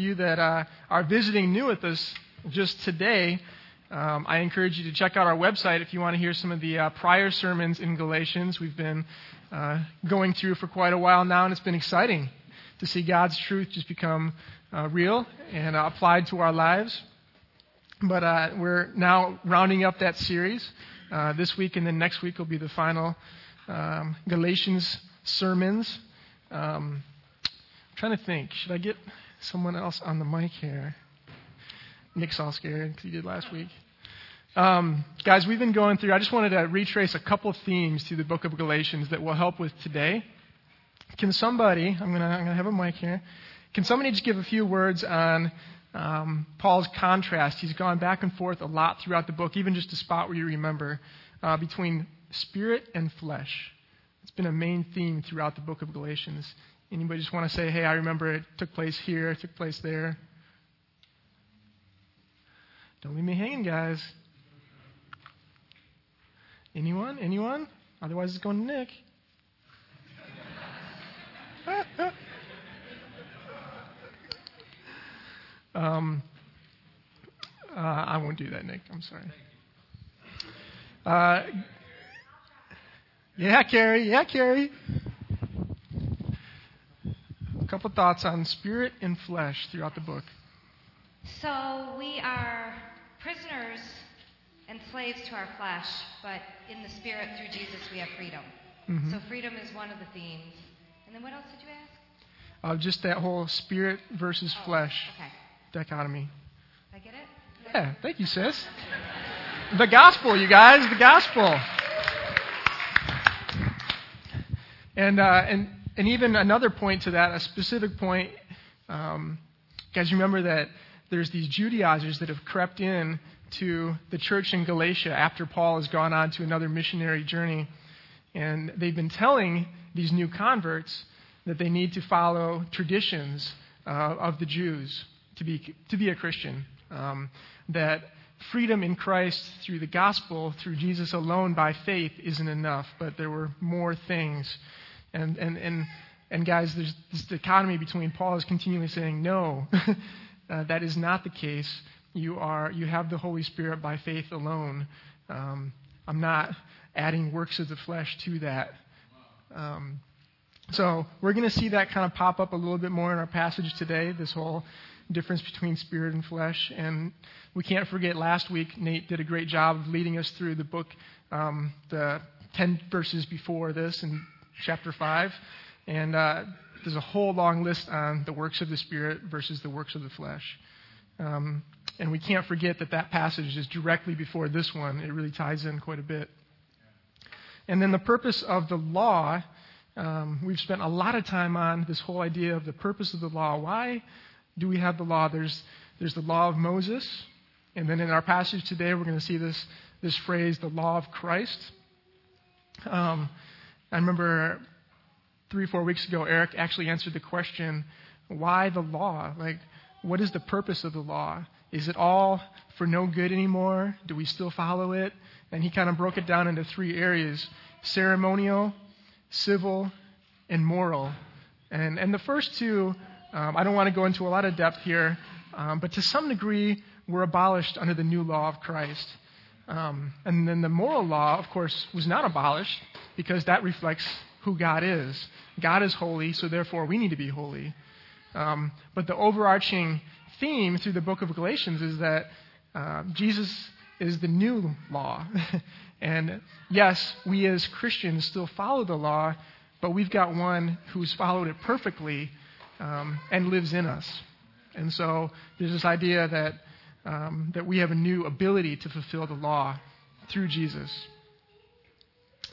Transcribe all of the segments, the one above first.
you that uh, are visiting new with us just today, um, I encourage you to check out our website if you want to hear some of the uh, prior sermons in Galatians. We've been uh, going through for quite a while now, and it's been exciting to see God's truth just become uh, real and uh, applied to our lives. But uh, we're now rounding up that series. this week and then next week will be the final um, Galatians sermons. Um, I'm trying to think. Should I get someone else on the mic here. Nick's all scared because he did last week. Um, guys, we've been going through, I just wanted to retrace a couple of themes through the book of Galatians that will help with today. Can somebody, I'm going to have a mic here, can somebody just give a few words on um, Paul's contrast? He's gone back and forth a lot throughout the book, even just a spot where you remember, uh, between spirit and flesh. It's been a main theme throughout the book of Galatians. Anybody just want to say, hey, I remember it took place here, it took place there? Don't leave me hanging, guys. Anyone? Anyone? Otherwise, it's going to Nick. um, uh, I won't do that, Nick. I'm sorry. Uh, yeah, Carrie. Yeah, Carrie couple thoughts on spirit and flesh throughout the book. So we are prisoners and slaves to our flesh, but in the spirit through Jesus we have freedom. Mm-hmm. So freedom is one of the themes. And then what else did you ask? Uh, just that whole spirit versus oh, flesh okay. dichotomy. I get it? Yeah, thank you, sis. the gospel, you guys, the gospel. And uh, and and even another point to that, a specific point, um, guys, remember that there's these Judaizers that have crept in to the church in Galatia after Paul has gone on to another missionary journey. And they've been telling these new converts that they need to follow traditions uh, of the Jews to be, to be a Christian. Um, that freedom in Christ through the gospel, through Jesus alone by faith, isn't enough, but there were more things. And, and, and, and guys, there's this dichotomy between Paul is continually saying, no, uh, that is not the case. You, are, you have the Holy Spirit by faith alone. Um, I'm not adding works of the flesh to that. Um, so we're going to see that kind of pop up a little bit more in our passage today, this whole difference between spirit and flesh. And we can't forget last week, Nate did a great job of leading us through the book, um, the 10 verses before this, and chapter 5. And uh, there's a whole long list on the works of the Spirit versus the works of the flesh. Um, and we can't forget that that passage is directly before this one. It really ties in quite a bit. And then the purpose of the law, um, we've spent a lot of time on this whole idea of the purpose of the law. Why do we have the law? There's, there's the law of Moses. And then in our passage today, we're going to see this, this phrase, the law of Christ. Um, I remember three, four weeks ago, Eric actually answered the question why the law? Like, what is the purpose of the law? Is it all for no good anymore? Do we still follow it? And he kind of broke it down into three areas ceremonial, civil, and moral. And, and the first two, um, I don't want to go into a lot of depth here, um, but to some degree, were abolished under the new law of Christ. Um, and then the moral law, of course, was not abolished because that reflects who God is. God is holy, so therefore we need to be holy. Um, but the overarching theme through the book of Galatians is that uh, Jesus is the new law. and yes, we as Christians still follow the law, but we've got one who's followed it perfectly um, and lives in us. And so there's this idea that um, that we have a new ability to fulfill the law through Jesus.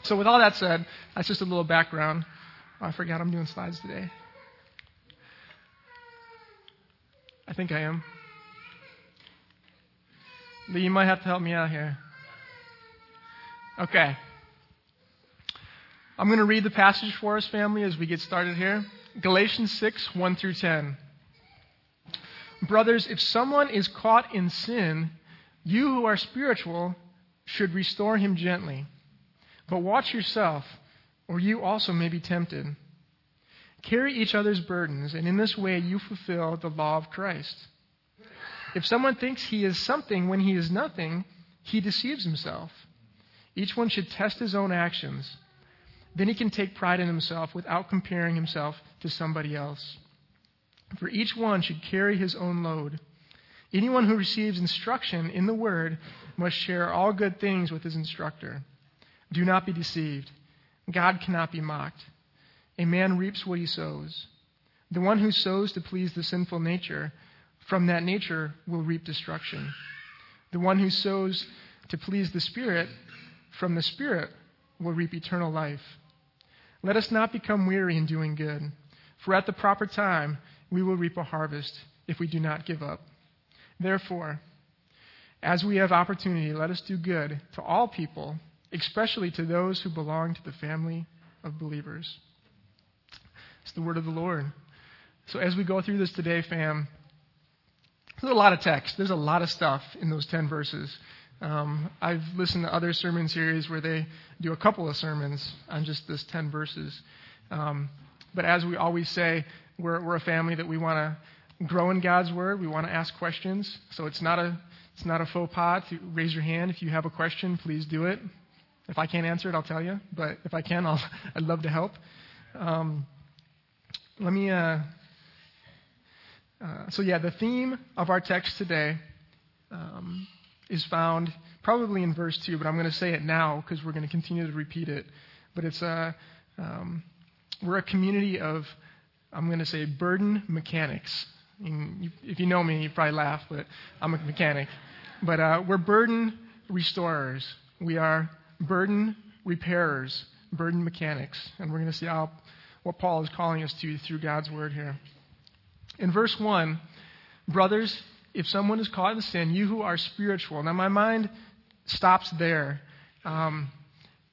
So, with all that said, that's just a little background. I forgot I'm doing slides today. I think I am. Lee, you might have to help me out here. Okay. I'm going to read the passage for us, family, as we get started here. Galatians 6, 1 through 10. Brothers, if someone is caught in sin, you who are spiritual should restore him gently. But watch yourself, or you also may be tempted. Carry each other's burdens, and in this way you fulfill the law of Christ. If someone thinks he is something when he is nothing, he deceives himself. Each one should test his own actions. Then he can take pride in himself without comparing himself to somebody else. For each one should carry his own load. Anyone who receives instruction in the word must share all good things with his instructor. Do not be deceived. God cannot be mocked. A man reaps what he sows. The one who sows to please the sinful nature, from that nature will reap destruction. The one who sows to please the Spirit, from the Spirit will reap eternal life. Let us not become weary in doing good, for at the proper time we will reap a harvest if we do not give up. Therefore, as we have opportunity, let us do good to all people, especially to those who belong to the family of believers. It's the word of the Lord. So as we go through this today, fam, there's a lot of text. There's a lot of stuff in those 10 verses. Um, I've listened to other sermon series where they do a couple of sermons on just this 10 verses. Um, but as we always say, we're, we're a family that we want to grow in God's Word. We want to ask questions. So it's not a, it's not a faux pas to raise your hand. If you have a question, please do it. If I can't answer it, I'll tell you. But if I can, I'll, I'd love to help. Um, let me. Uh, uh, so, yeah, the theme of our text today um, is found probably in verse 2, but I'm going to say it now because we're going to continue to repeat it. But it's a. Uh, um, we're a community of I'm going to say burden mechanics. If you know me, you probably laugh, but I'm a mechanic. But uh, we're burden restorers. We are burden repairers, burden mechanics. And we're going to see how, what Paul is calling us to through God's word here. In verse 1, brothers, if someone is caught in sin, you who are spiritual. Now, my mind stops there um,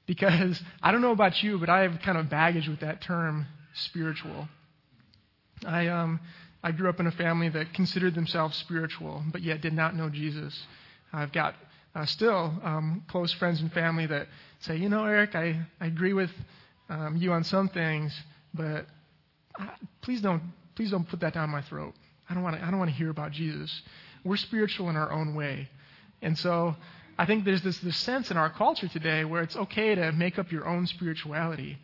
because I don't know about you, but I have kind of baggage with that term, spiritual. I, um, I grew up in a family that considered themselves spiritual, but yet did not know Jesus. I've got uh, still um, close friends and family that say, you know, Eric, I, I agree with um, you on some things, but uh, please don't please don't put that down my throat. I don't want to I don't want to hear about Jesus. We're spiritual in our own way, and so I think there's this this sense in our culture today where it's okay to make up your own spirituality.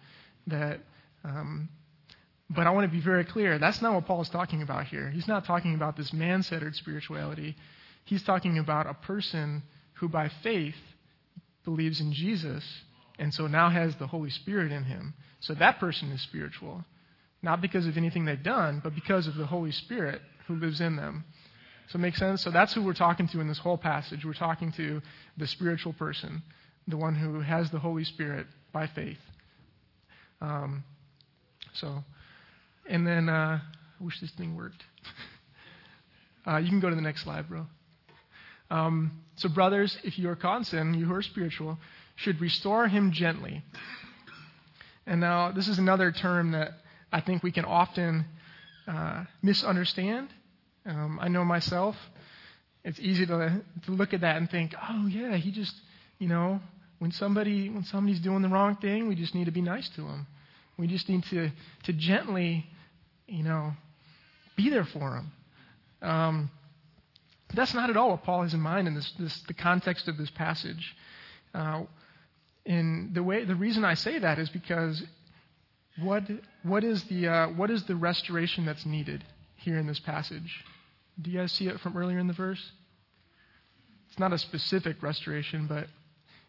That um, but I want to be very clear that's not what Paul is talking about here. He's not talking about this man centered spirituality. He's talking about a person who, by faith, believes in Jesus and so now has the Holy Spirit in him. So that person is spiritual. Not because of anything they've done, but because of the Holy Spirit who lives in them. So it makes sense? So that's who we're talking to in this whole passage. We're talking to the spiritual person, the one who has the Holy Spirit by faith. Um, so. And then, uh, I wish this thing worked. uh, you can go to the next slide, bro. Um, so, brothers, if you are sin, you who are spiritual, should restore him gently. And now, this is another term that I think we can often uh, misunderstand. Um, I know myself. It's easy to, to look at that and think, oh, yeah, he just, you know, when somebody when somebody's doing the wrong thing, we just need to be nice to them. We just need to, to gently, you know, be there for them. Um, that's not at all what Paul has in mind in this, this the context of this passage. Uh, and the way the reason I say that is because what what is the uh, what is the restoration that's needed here in this passage? Do you guys see it from earlier in the verse? It's not a specific restoration, but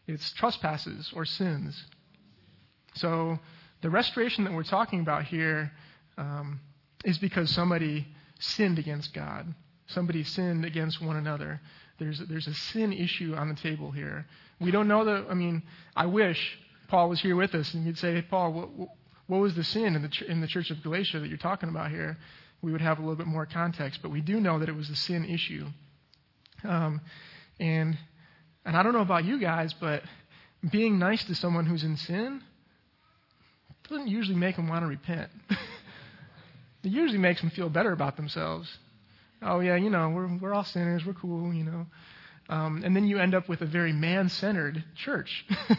it's trespasses or sins. So the restoration that we're talking about here um, is because somebody sinned against God. Somebody sinned against one another. There's, there's a sin issue on the table here. We don't know the, I mean, I wish Paul was here with us and he'd say, hey, Paul, what, what was the sin in the, in the church of Galatia that you're talking about here? We would have a little bit more context, but we do know that it was a sin issue. Um, and, and I don't know about you guys, but being nice to someone who's in sin doesn't usually make them want to repent. it usually makes them feel better about themselves. Oh, yeah, you know, we're, we're all sinners, we're cool, you know. Um, and then you end up with a very man centered church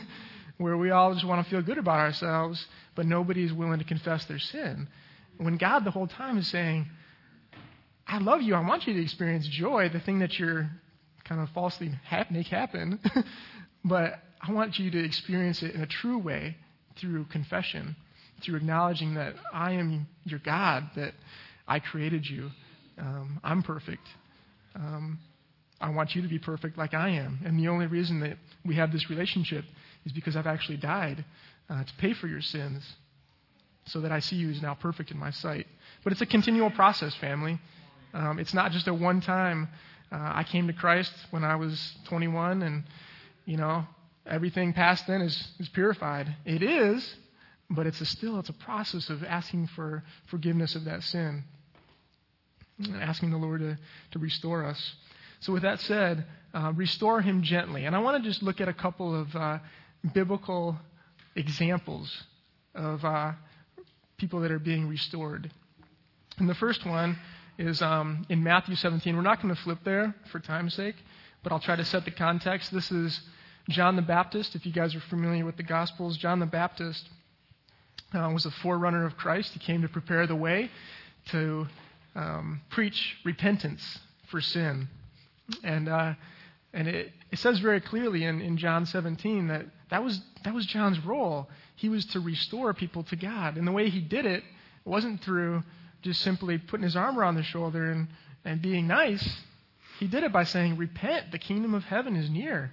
where we all just want to feel good about ourselves, but nobody is willing to confess their sin. when God the whole time is saying, I love you. I want you to experience joy, the thing that you're kind of falsely make happen. but I want you to experience it in a true way through confession, through acknowledging that I am your God, that I created you. Um, I'm perfect. Um, I want you to be perfect like I am. And the only reason that we have this relationship is because I've actually died uh, to pay for your sins so that I see you as now perfect in my sight. But it's a continual process, family. Um, it's not just a one time. Uh, I came to Christ when I was 21, and, you know, everything past then is, is purified. It is, but it's a still it's a process of asking for forgiveness of that sin, and asking the Lord to, to restore us. So, with that said, uh, restore him gently. And I want to just look at a couple of uh, biblical examples of uh, people that are being restored. And the first one is um, in Matthew 17. We're not going to flip there for time's sake, but I'll try to set the context. This is John the Baptist. If you guys are familiar with the Gospels, John the Baptist uh, was a forerunner of Christ. He came to prepare the way to um, preach repentance for sin. And, uh, and it, it says very clearly in, in John 17 that that was, that was John's role. He was to restore people to God. And the way he did it wasn't through just simply putting his arm around their shoulder and, and being nice. He did it by saying, Repent, the kingdom of heaven is near.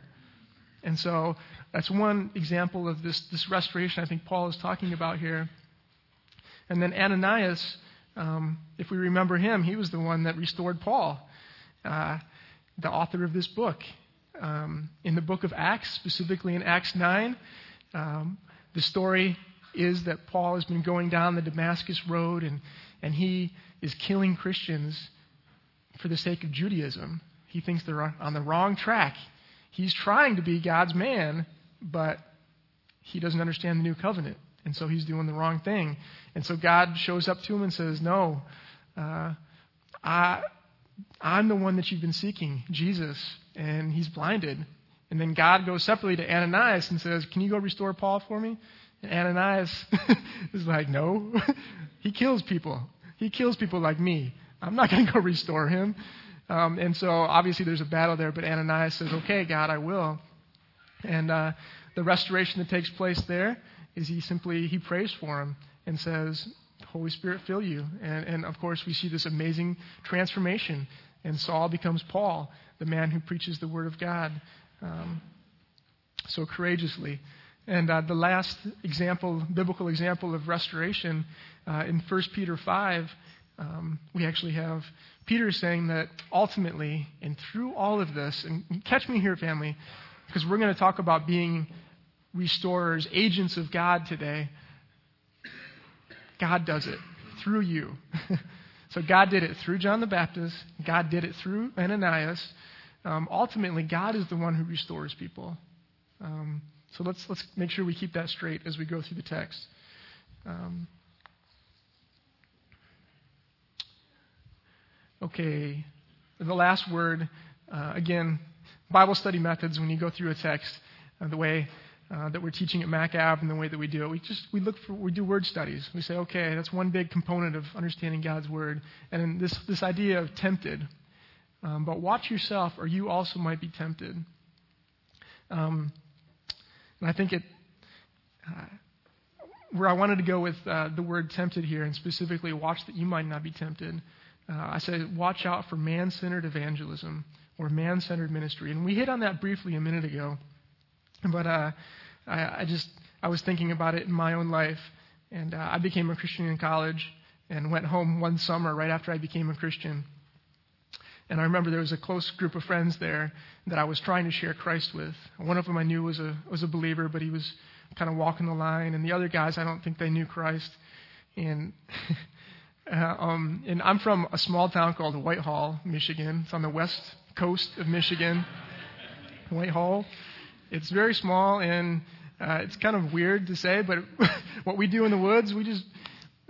And so that's one example of this, this restoration I think Paul is talking about here. And then Ananias, um, if we remember him, he was the one that restored Paul. Uh, the author of this book. Um, in the book of Acts, specifically in Acts 9, um, the story is that Paul has been going down the Damascus road and, and he is killing Christians for the sake of Judaism. He thinks they're on the wrong track. He's trying to be God's man, but he doesn't understand the new covenant. And so he's doing the wrong thing. And so God shows up to him and says, No, uh, I, I'm the one that you've been seeking, Jesus. And he's blinded. And then God goes separately to Ananias and says, Can you go restore Paul for me? And Ananias is like, No. he kills people. He kills people like me. I'm not going to go restore him. Um, and so obviously there's a battle there, but Ananias says, Okay, God, I will. And uh, the restoration that takes place there is he simply he prays for him and says, Holy Spirit fill you. And, and of course, we see this amazing transformation. And Saul becomes Paul, the man who preaches the Word of God um, so courageously. And uh, the last example, biblical example of restoration, uh, in 1 Peter 5, um, we actually have Peter saying that ultimately, and through all of this, and catch me here, family, because we're going to talk about being restorers, agents of God today. God does it through you. so God did it through John the Baptist. God did it through Ananias. Um, ultimately, God is the one who restores people. Um, so let's let's make sure we keep that straight as we go through the text. Um, okay, the last word uh, again. Bible study methods. When you go through a text, uh, the way uh, that we're teaching at MacAv and the way that we do it. We just we look for we do word studies. We say, okay, that's one big component of understanding God's word, and this this idea of tempted. Um, but watch yourself, or you also might be tempted. Um, and I think it uh, where I wanted to go with uh, the word tempted here, and specifically watch that you might not be tempted. Uh, I said, watch out for man-centered evangelism or man-centered ministry, and we hit on that briefly a minute ago. But uh, I, I, just I was thinking about it in my own life, and uh, I became a Christian in college and went home one summer right after I became a Christian. And I remember there was a close group of friends there that I was trying to share Christ with. One of them I knew was a was a believer, but he was kind of walking the line, and the other guys I don't think they knew Christ. And uh, um, and I'm from a small town called Whitehall, Michigan. It's on the west coast of Michigan. Whitehall. It's very small and uh, it's kind of weird to say, but what we do in the woods, we just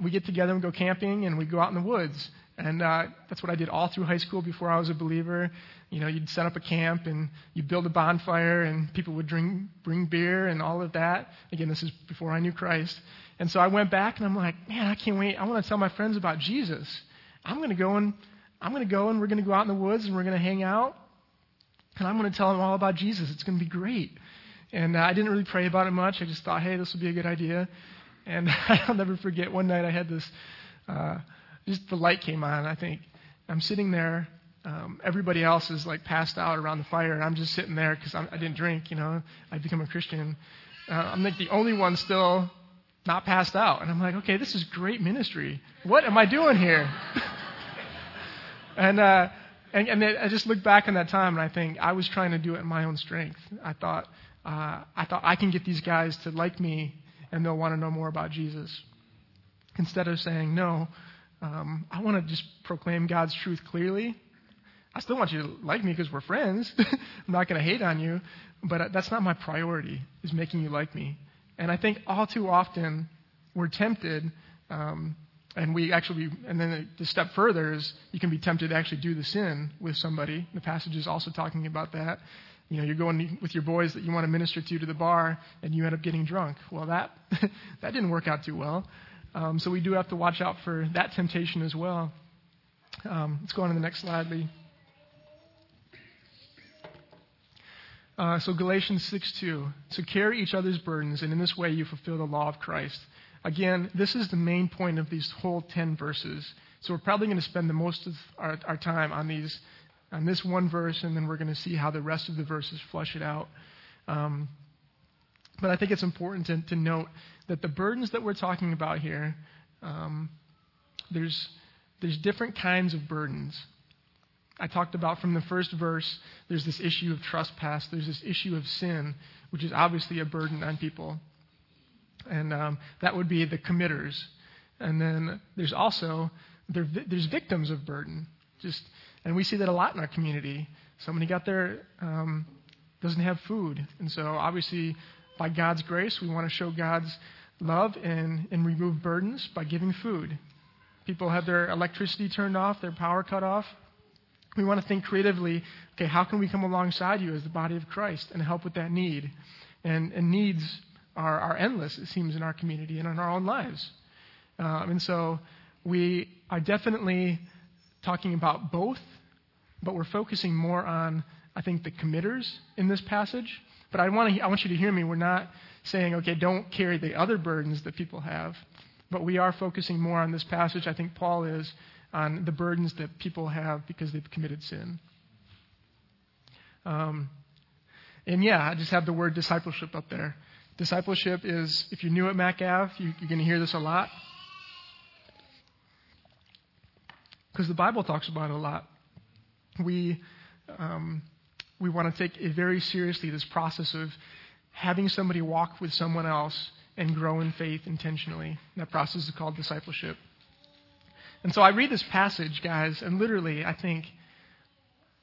we get together and go camping and we go out in the woods. And uh, that's what I did all through high school before I was a believer. You know, you'd set up a camp and you'd build a bonfire and people would drink, bring beer and all of that. Again, this is before I knew Christ. And so I went back and I'm like, man, I can't wait. I want to tell my friends about Jesus. I'm going to go and I'm going to go and we're going to go out in the woods and we're going to hang out. And I'm going to tell them all about Jesus. It's going to be great. And uh, I didn't really pray about it much. I just thought, hey, this would be a good idea. And I'll never forget one night I had this, uh, just the light came on, I think. I'm sitting there um, everybody else is like passed out around the fire, and I'm just sitting there because I didn't drink. You know, I'd become a Christian. Uh, I'm like the only one still not passed out, and I'm like, okay, this is great ministry. What am I doing here? and uh, and, and I just look back on that time, and I think I was trying to do it in my own strength. I thought uh, I thought I can get these guys to like me, and they'll want to know more about Jesus. Instead of saying no, um, I want to just proclaim God's truth clearly I still want you to like me because we're friends. I'm not going to hate on you, but that's not my priority, is making you like me. And I think all too often we're tempted, um, and we actually, and then the step further is you can be tempted to actually do the sin with somebody. The passage is also talking about that. You know, you're going with your boys that you want to minister to to the bar, and you end up getting drunk. Well, that that didn't work out too well. Um, so we do have to watch out for that temptation as well. Um, let's go on to the next slide, Lee. Uh, so Galatians 6:2. So carry each other's burdens, and in this way you fulfill the law of Christ. Again, this is the main point of these whole 10 verses. So we're probably going to spend the most of our, our time on these, on this one verse, and then we're going to see how the rest of the verses flush it out. Um, but I think it's important to, to, note that the burdens that we're talking about here, um, there's there's different kinds of burdens. I talked about from the first verse, there's this issue of trespass, there's this issue of sin, which is obviously a burden on people. And um, that would be the committers. And then there's also there's victims of burden. Just and we see that a lot in our community. Somebody got there um, doesn't have food, and so obviously by God's grace, we want to show God's love and and remove burdens by giving food. People have their electricity turned off, their power cut off. We want to think creatively okay, how can we come alongside you as the body of Christ and help with that need? And, and needs are, are endless, it seems, in our community and in our own lives. Um, and so we are definitely talking about both, but we're focusing more on, I think, the committers in this passage. But I want, to, I want you to hear me. We're not saying, okay, don't carry the other burdens that people have. But we are focusing more on this passage. I think Paul is on the burdens that people have because they've committed sin. Um, and yeah, I just have the word discipleship up there. Discipleship is, if you're new at MacAv, you, you're going to hear this a lot. Because the Bible talks about it a lot. We, um, we want to take it very seriously this process of having somebody walk with someone else and grow in faith intentionally. That process is called discipleship. And so I read this passage, guys, and literally I think,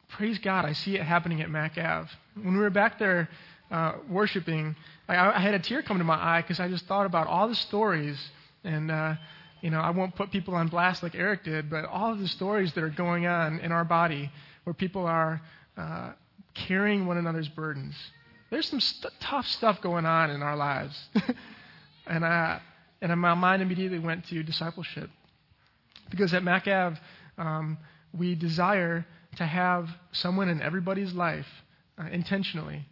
praise God, I see it happening at Mac Ave. When we were back there uh, worshiping, I, I, had a tear come to my eye because I just thought about all the stories, and uh, you know, I won't put people on blast like Eric did, but all of the stories that are going on in our body where people are uh, carrying one another's burdens. There's some st- tough stuff going on in our lives, and I, and my mind immediately went to discipleship. Because at MacAv, um, we desire to have someone in everybody's life uh, intentionally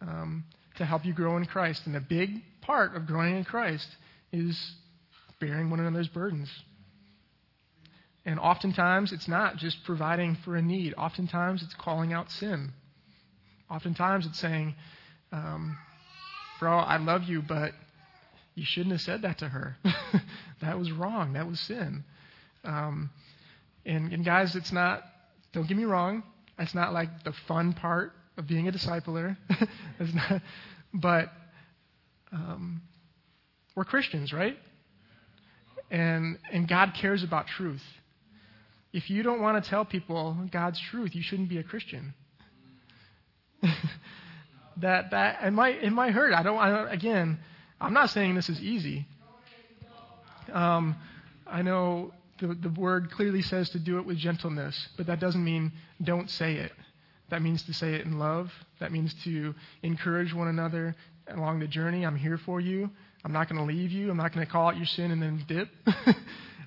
um, to help you grow in Christ. And a big part of growing in Christ is bearing one another's burdens. And oftentimes, it's not just providing for a need. Oftentimes, it's calling out sin. Oftentimes, it's saying, um, Bro, I love you, but you shouldn't have said that to her. that was wrong. That was sin. Um, and, and guys, it's not, don't get me wrong, it's not like the fun part of being a discipler. it's not, but um, we're Christians, right? And, and God cares about truth. If you don't want to tell people God's truth, you shouldn't be a Christian. that that it might it might hurt. I don't, I don't. Again, I'm not saying this is easy. Um, I know the, the word clearly says to do it with gentleness, but that doesn't mean don't say it. That means to say it in love. That means to encourage one another along the journey. I'm here for you. I'm not going to leave you. I'm not going to call out your sin and then dip.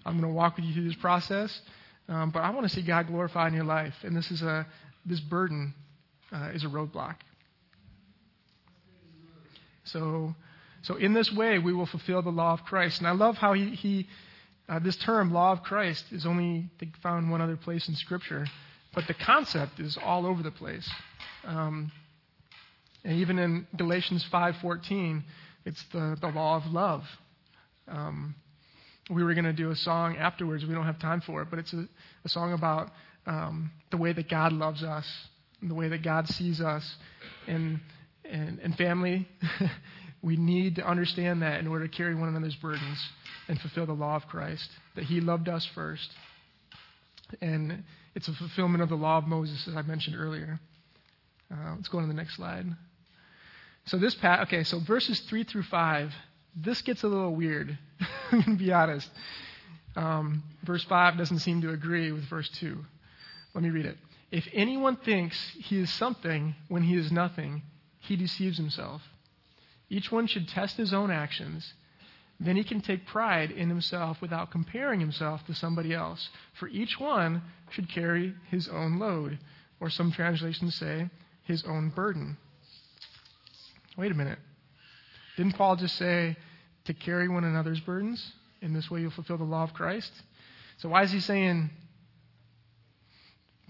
I'm going to walk with you through this process. Um, but I want to see God glorified in your life, and this is a this burden uh, is a roadblock. So, so in this way, we will fulfill the law of Christ. And I love how he, he uh, this term, law of Christ, is only found one other place in Scripture, but the concept is all over the place. Um, and even in Galatians 5:14, it's the, the law of love. Um, we were going to do a song afterwards. We don't have time for it, but it's a, a song about um, the way that God loves us the way that God sees us. And, and, and family, we need to understand that in order to carry one another's burdens and fulfill the law of Christ, that He loved us first. And it's a fulfillment of the law of Moses, as I mentioned earlier. Uh, let's go on to the next slide. So this pa- okay, so verses three through five, this gets a little weird. I'm to be honest. Um, verse five doesn't seem to agree with verse two. Let me read it. If anyone thinks he is something when he is nothing, he deceives himself. Each one should test his own actions. Then he can take pride in himself without comparing himself to somebody else. For each one should carry his own load, or some translations say, his own burden. Wait a minute. Didn't Paul just say to carry one another's burdens? In this way you'll fulfill the law of Christ? So why is he saying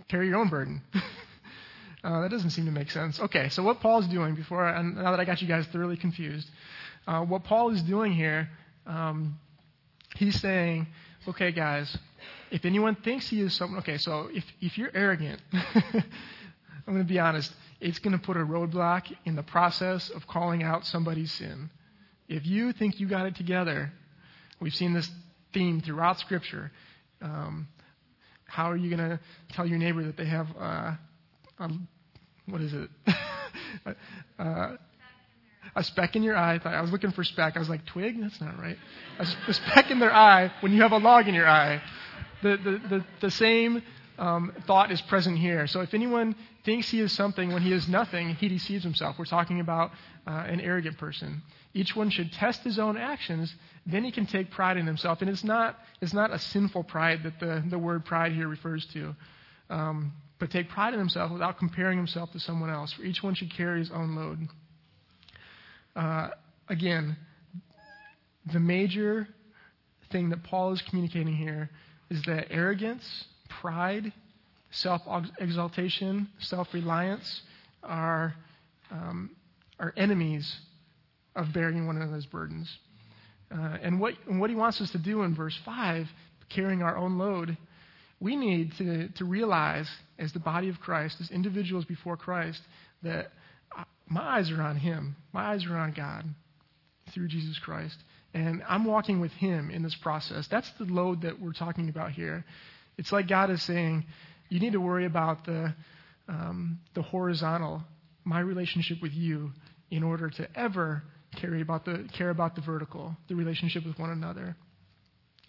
carry your own burden? uh, that doesn't seem to make sense. Okay, so what Paul's doing before, and now that I got you guys thoroughly confused, uh, what Paul is doing here, um, he's saying, okay, guys, if anyone thinks he is someone, okay, so if, if you're arrogant, I'm going to be honest, it's going to put a roadblock in the process of calling out somebody's sin. If you think you got it together, we've seen this theme throughout Scripture. Um, how are you going to tell your neighbor that they have, uh, a, what is it? uh, a speck in your eye. I was looking for speck. I was like, twig? That's not right. A, a speck in their eye when you have a log in your eye. The, the, the, the same um, thought is present here. So if anyone thinks he is something when he is nothing, he deceives himself. We're talking about uh, an arrogant person. Each one should test his own actions, then he can take pride in himself. And it's not, it's not a sinful pride that the, the word pride here refers to. Um, but take pride in himself without comparing himself to someone else. For each one should carry his own load. Uh, again, the major thing that Paul is communicating here is that arrogance pride, self exaltation, self reliance are, um, are enemies of bearing one another's burdens. Uh, and what, and what he wants us to do in verse 5, carrying our own load, we need to, to realize, as the body of Christ, as individuals before Christ, that my eyes are on him. My eyes are on God through Jesus Christ. And I'm walking with him in this process. That's the load that we're talking about here. It's like God is saying, you need to worry about the, um, the horizontal, my relationship with you, in order to ever care about the, care about the vertical, the relationship with one another.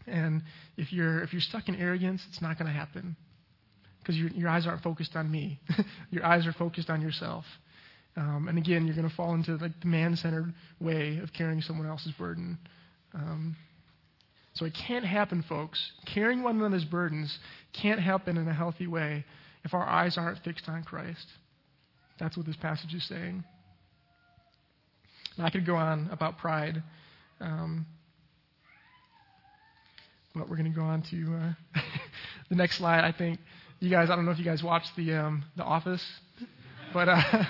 And if you're, if you're stuck in arrogance, it's not going to happen because your, your eyes aren't focused on me. your eyes are focused on yourself. Um, and again, you're going to fall into like the man-centered way of carrying someone else's burden. Um, so it can't happen, folks. Carrying one another's burdens can't happen in a healthy way if our eyes aren't fixed on Christ. That's what this passage is saying. And I could go on about pride, um, but we're going to go on to uh, the next slide. I think you guys. I don't know if you guys watched the um, The Office, but uh,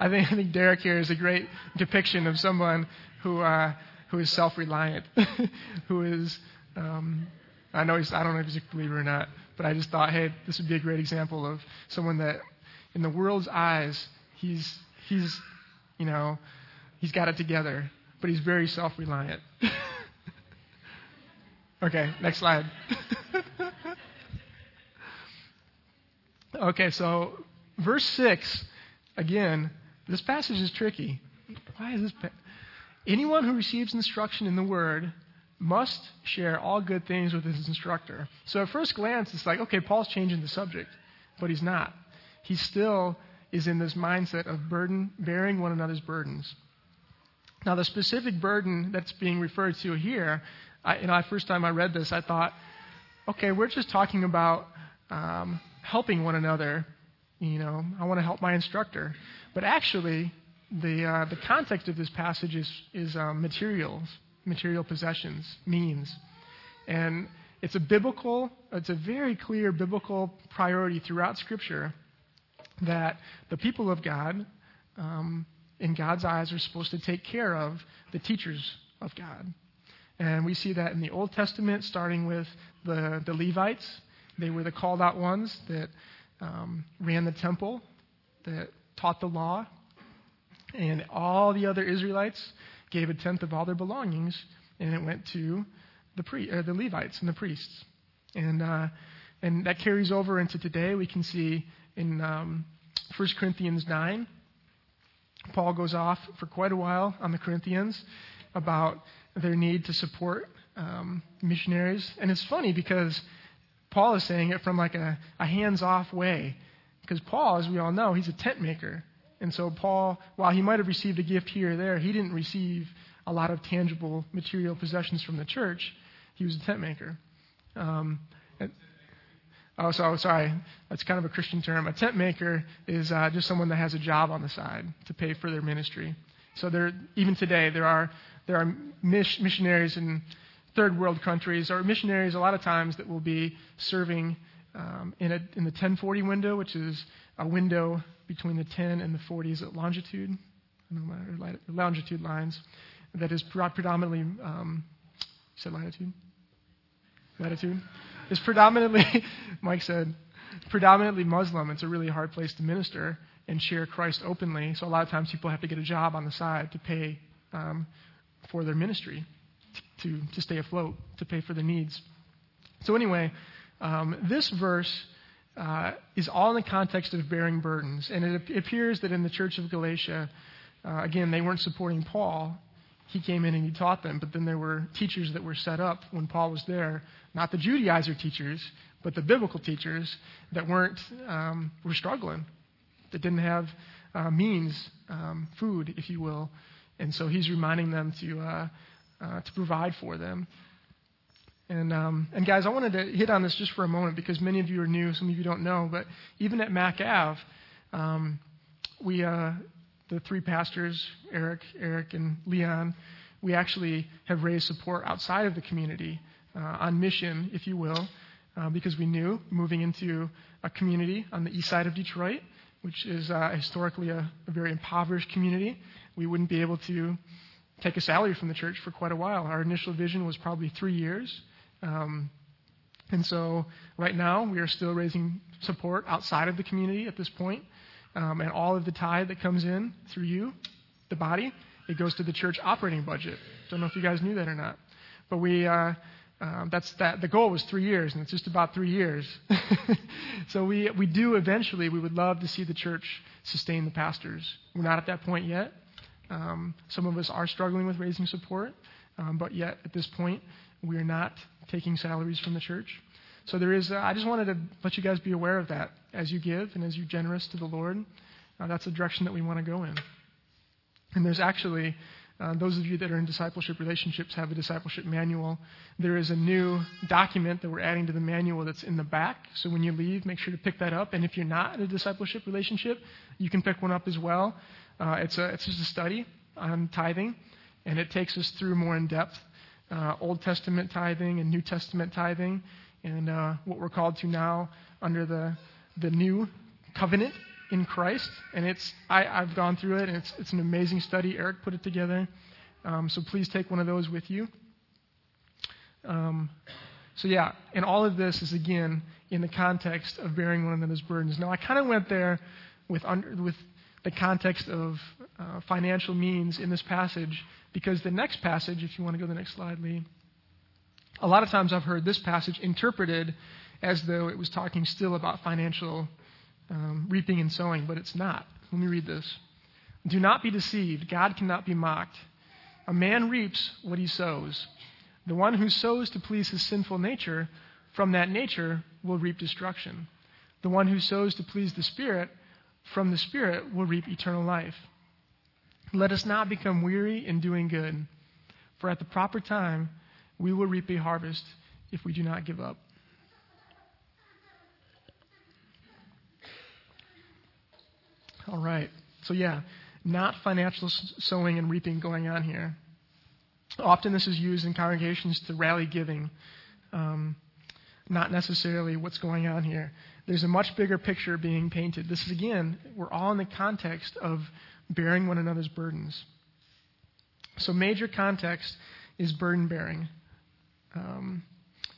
I think I think Derek here is a great depiction of someone who. Uh, who is self-reliant, who is, um, I know he's, I don't know if he's a believer or not, but I just thought, hey, this would be a great example of someone that, in the world's eyes, he's, he's, you know, he's got it together, but he's very self-reliant. okay, next slide. okay, so verse 6, again, this passage is tricky. Why is this? Pa- Anyone who receives instruction in the word must share all good things with his instructor. So at first glance, it's like, okay, Paul's changing the subject, but he's not. He's still is in this mindset of burden, bearing one another's burdens. Now, the specific burden that's being referred to here, I, you know, first time I read this, I thought, okay, we're just talking about um, helping one another. You know, I want to help my instructor. But actually, the, uh, the context of this passage is, is um, materials, material possessions, means. And it's a biblical, it's a very clear biblical priority throughout Scripture that the people of God, um, in God's eyes, are supposed to take care of the teachers of God. And we see that in the Old Testament, starting with the, the Levites. They were the called out ones that um, ran the temple, that taught the law. And all the other Israelites gave a tenth of all their belongings, and it went to the, pre- uh, the Levites and the priests. And, uh, and that carries over into today. We can see in um, 1 Corinthians 9, Paul goes off for quite a while on the Corinthians about their need to support um, missionaries. And it's funny because Paul is saying it from like a, a hands off way. Because Paul, as we all know, he's a tent maker. And so, Paul, while he might have received a gift here or there, he didn't receive a lot of tangible material possessions from the church. He was a tent maker. Um, Oh, so sorry. That's kind of a Christian term. A tent maker is uh, just someone that has a job on the side to pay for their ministry. So there, even today, there are there are missionaries in third world countries, or missionaries a lot of times that will be serving um, in, a, in the 1040 window, which is a window between the 10 and the 40s at longitude, longitude lines, that is predominantly, um, said latitude? Latitude? Is predominantly, Mike said, predominantly Muslim. It's a really hard place to minister and share Christ openly. So a lot of times people have to get a job on the side to pay um, for their ministry, to, to stay afloat, to pay for their needs. So, anyway, um, this verse uh, is all in the context of bearing burdens. And it, appears that in the church of Galatia, uh, again, they weren't supporting Paul. He came in and he taught them, but then there were teachers that were set up when Paul was there not the Judaizer teachers, but the biblical teachers that weren't um, were struggling, that didn't have uh, means, um, food, if you will, and so he's reminding them to uh, uh, to provide for them. And um, and guys, I wanted to hit on this just for a moment because many of you are new, some of you don't know, but even at Mac Ave, um, we uh, the three pastors, Eric, Eric, and Leon, we actually have raised support outside of the community uh, on mission, if you will, uh, because we knew moving into a community on the east side of Detroit, which is uh, historically a, a, very impoverished community, we wouldn't be able to take a salary from the church for quite a while. Our initial vision was probably three years. Um, and so right now we are still raising support outside of the community at this point. Um, and all of the tithe that comes in through you, the body, it goes to the church operating budget. Don't know if you guys knew that or not. But we, uh, um, that's that. The goal was three years, and it's just about three years. so we we do eventually. We would love to see the church sustain the pastors. We're not at that point yet. Um, some of us are struggling with raising support, um, but yet at this point we are not taking salaries from the church. So there is. Uh, I just wanted to let you guys be aware of that as you give and as you're generous to the Lord. Uh, that's the direction that we want to go in. And there's actually uh, those of you that are in discipleship relationships have a discipleship manual. There is a new document that we're adding to the manual that's in the back. So when you leave, make sure to pick that up. And if you're not in a discipleship relationship, you can pick one up as well. Uh, it's, a, it's just a study on tithing, and it takes us through more in depth uh, Old Testament tithing and New Testament tithing, and uh, what we're called to now under the, the new covenant in Christ, and it's I, have gone through it, and it's it's an amazing study. Eric put it together, um, so please take one of those with you. Um, so yeah, and all of this is again in the context of bearing one another's burdens. Now I kind of went there with under, with the context of uh, financial means in this passage because the next passage, if you want to go to the next slide, Lee. A lot of times I've heard this passage interpreted as though it was talking still about financial um, reaping and sowing, but it's not. Let me read this. Do not be deceived. God cannot be mocked. A man reaps what he sows. The one who sows to please his sinful nature, from that nature will reap destruction. The one who sows to please the Spirit, from the Spirit will reap eternal life. Let us not become weary in doing good, for at the proper time we will reap a harvest if we do not give up. All right. So, yeah, not financial sowing and reaping going on here. Often this is used in congregations to rally giving, um, not necessarily what's going on here. There's a much bigger picture being painted. This is, again, we're all in the context of bearing one another's burdens. So, major context is burden bearing. Um,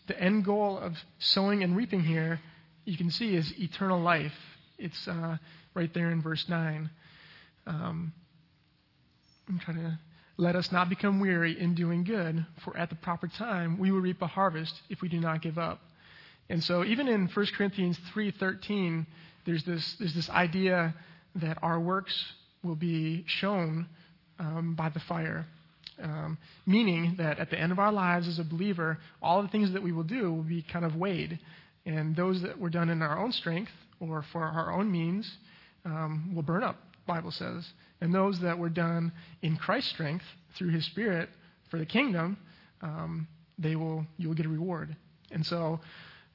the end goal of sowing and reaping here, you can see, is eternal life. It's uh, right there in verse 9. Um, I'm trying to. Let us not become weary in doing good, for at the proper time we will reap a harvest if we do not give up. And so, even in 1 Corinthians 3:13, there's this there's this idea that our works will be shown um, by the fire. Um, meaning that at the end of our lives as a believer, all the things that we will do will be kind of weighed. And those that were done in our own strength or for our own means um, will burn up, Bible says. And those that were done in Christ's strength through his Spirit for the kingdom, um, they will, you will get a reward. And so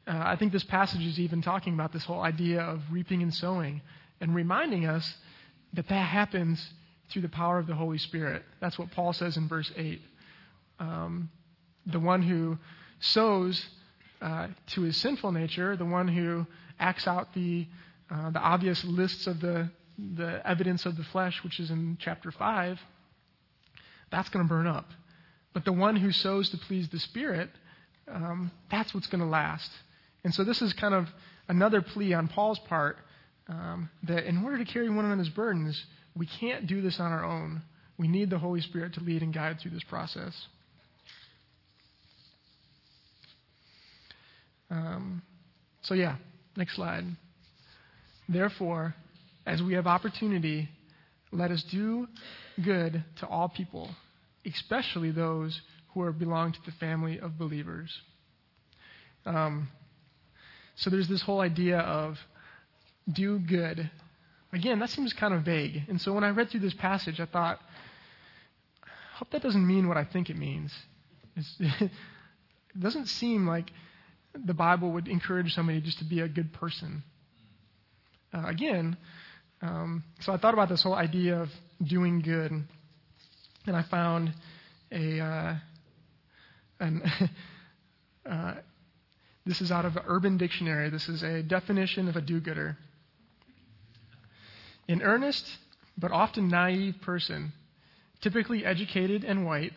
uh, I think this passage is even talking about this whole idea of reaping and sowing and reminding us that that happens through the power of the Holy Spirit. That's what Paul says in verse 8. Um, the one who sows uh, to his sinful nature, the one who acts out the, uh, the obvious lists of the, the evidence of the flesh, which is in chapter 5, that's going to burn up. But the one who sows to please the Spirit, um, that's what's going to last. And so this is kind of another plea on Paul's part um, that in order to carry one another's burdens, we can't do this on our own. We need the Holy Spirit to lead and guide through this process. Um, so, yeah, next slide. Therefore, as we have opportunity, let us do good to all people, especially those who are belong to the family of believers. Um, so there's this whole idea of do good Again, that seems kind of vague. And so when I read through this passage, I thought, I hope that doesn't mean what I think it means. it doesn't seem like the Bible would encourage somebody just to be a good person. Uh, again, um, so I thought about this whole idea of doing good, and I found a uh, an, uh, this is out of Urban Dictionary. This is a definition of a do-gooder. An earnest but often naive person, typically educated and white,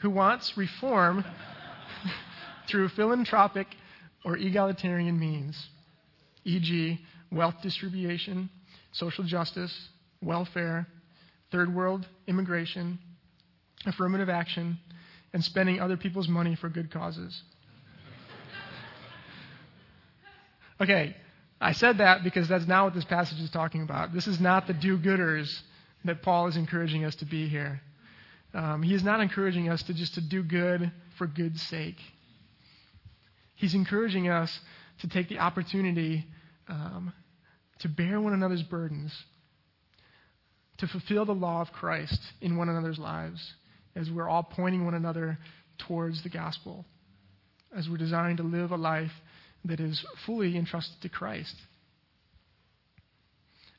who wants reform through philanthropic or egalitarian means, e.g., wealth distribution, social justice, welfare, third world immigration, affirmative action, and spending other people's money for good causes. Okay, I said that because that's not what this passage is talking about. This is not the do gooders that Paul is encouraging us to be here. Um, he is not encouraging us to just to do good for good's sake. He's encouraging us to take the opportunity um, to bear one another's burdens, to fulfill the law of Christ in one another's lives, as we're all pointing one another towards the gospel, as we're designed to live a life that is fully entrusted to Christ.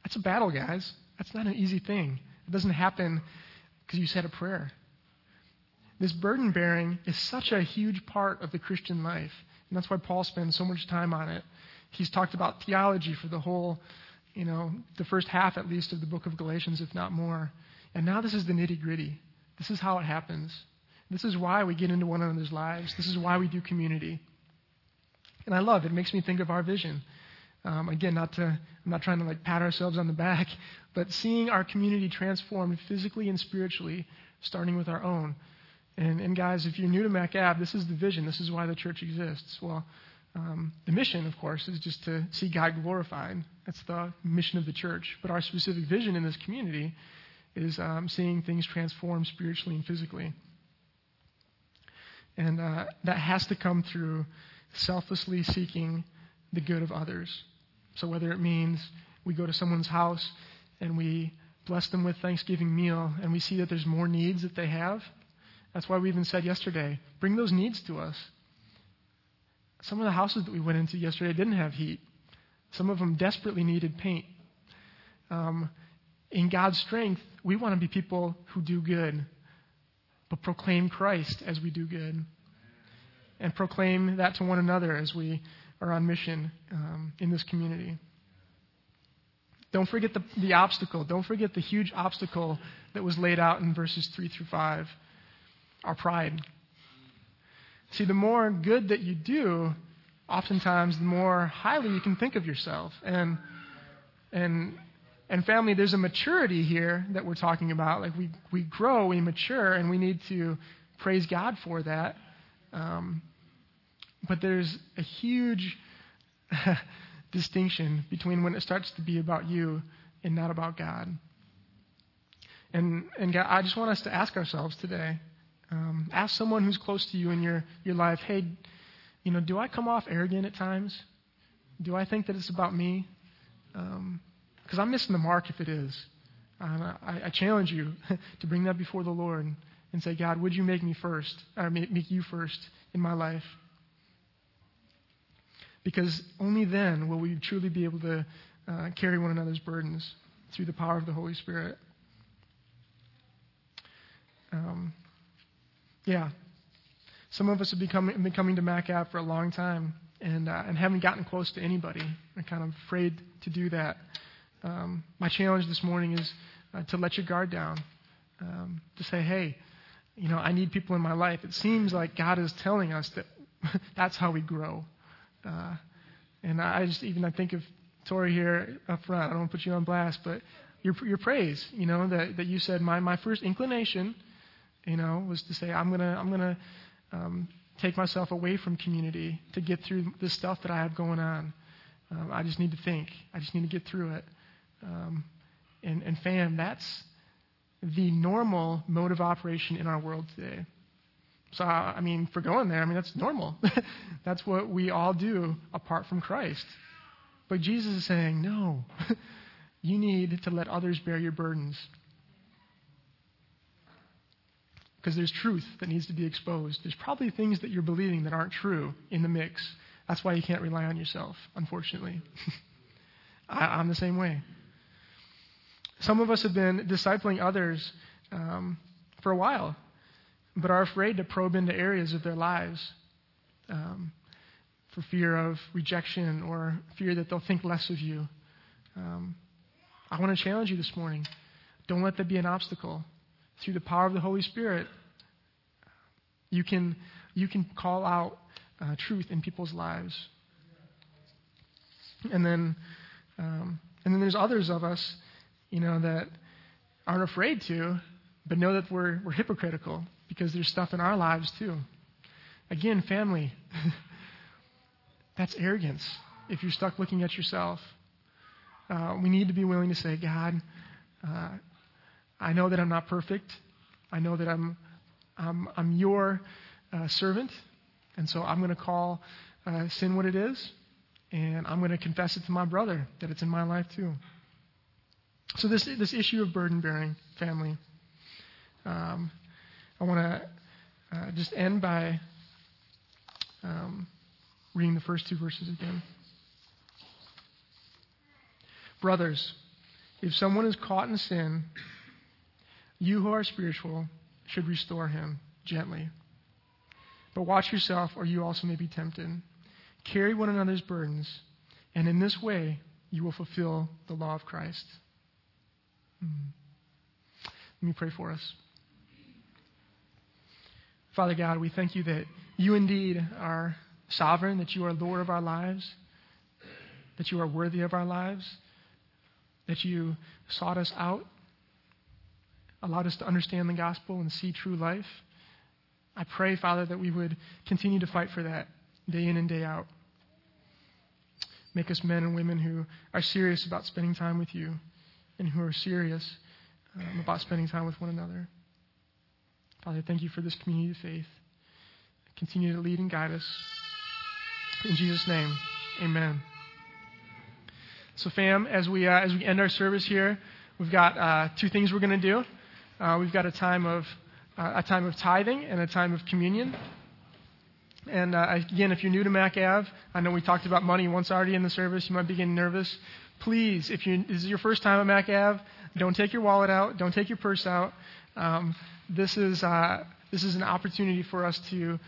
That's a battle, guys. That's not an easy thing. It doesn't happen because you said a prayer. This burden bearing is such a huge part of the Christian life. And that's why Paul spends so much time on it. He's talked about theology for the whole, you know, the first half at least of the book of Galatians, if not more. And now this is the nitty gritty. This is how it happens. This is why we get into one another's lives. This is why we do community. And I love it. It makes me think of our vision. Um, again, not to, I'm not trying to like pat ourselves on the back, but seeing our community transformed physically and spiritually, starting with our own. And, and guys, if you're new to Mac Ave, this is the vision. This is why the church exists. Well, um, the mission, of course, is just to see God glorified. That's the mission of the church. But our specific vision in this community is um, seeing things transform spiritually and physically. And uh, that has to come through selflessly seeking the good of others. So whether it means we go to someone's house and we bless them with Thanksgiving meal and we see that there's more needs that they have, that's why we even said yesterday, bring those needs to us. Some of the houses that we went into yesterday didn't have heat. Some of them desperately needed paint. Um, in God's strength, we want to be people who do good, but proclaim Christ as we do good. And proclaim that to one another as we are on mission um, in this community. Don't forget the, the obstacle. Don't forget the huge obstacle that was laid out in verses 3 through 5 our pride. See, the more good that you do, oftentimes the more highly you can think of yourself. And, and and family, there's a maturity here that we're talking about. Like we, we grow, we mature, and we need to praise God for that. Um, but there's a huge distinction between when it starts to be about you and not about God. And, and God, I just want us to ask ourselves today. Um, ask someone who's close to you in your, your life, hey, you know, do I come off arrogant at times? Do I think that it's about me? Um, because I'm missing the mark if it is. I, I challenge you to bring that before the Lord and say, God, would you make me first, or make, make you first in my life? Because only then will we truly be able to uh, carry one another's burdens through the power of the Holy Spirit. Um, yeah. Some of us have become, been coming to Mac Ave for a long time and, uh, and haven't gotten close to anybody. I'm kind of afraid to do that. Um, my challenge this morning is uh, to let your guard down, um, to say, hey, you know, I need people in my life. It seems like God is telling us that that's how we grow. Uh, and I just even I think of Tori here up front. I don't want to put you on blast, but your your praise, you know, that that you said my my first inclination, you know, was to say I'm gonna I'm gonna um, take myself away from community to get through this stuff that I have going on. Um, I just need to think. I just need to get through it. Um, and, and fam, that's the normal mode of operation in our world today. So, I mean, for going there, I mean, that's normal. that's what we all do apart from Christ. But Jesus is saying, no, you need to let others bear your burdens. Because there's truth that needs to be exposed. There's probably things that you're believing that aren't true in the mix. That's why you can't rely on yourself, unfortunately. I, I'm the same way. Some of us have been discipling others um, for a while, but are afraid to probe into areas of their lives um, for fear of rejection or fear that they'll think less of you. Um, I want to challenge you this morning. Don't let that be an obstacle. Through the power of the Holy Spirit, you can, you can call out uh, truth in people's lives. And then, um, and then there's others of us you know, that aren't afraid to, but know that we're, we're hypocritical because there's stuff in our lives too. Again, family, that's arrogance if you're stuck looking at yourself. Uh, we need to be willing to say, God, uh, I know that I'm not perfect. I know that I'm, I'm, I'm your uh, servant, and so I'm going to call uh, sin what it is, and I'm going to confess it to my brother that it's in my life too. So, this, this issue of burden bearing, family, um, I want to uh, just end by um, reading the first two verses again. Brothers, if someone is caught in sin, you who are spiritual should restore him gently. But watch yourself, or you also may be tempted. Carry one another's burdens, and in this way you will fulfill the law of Christ. Hmm. Let me pray for us. Father God, we thank you that you indeed are sovereign, that you are Lord of our lives, that you are worthy of our lives, that you sought us out, allowed us to understand the gospel and see true life. I pray, Father, that we would continue to fight for that day in and day out. Make us men and women who are serious about spending time with you and who are serious um, about spending time with one another. Father, thank you for this community of faith. continue to lead and guide us. In Jesus' name, amen. So, fam, as we, uh, as we end our service here, we've got uh, two things we're going to do. Uh, we've got a time of uh, a time of tithing and a time of communion. And uh, again, if you're new to Mac Ave, I know we talked about money once already in the service. You might be getting nervous. Please, if you, this is your first time at Mac Ave, don't take your wallet out. Don't take your purse out. Um, this is uh, this is an opportunity for us to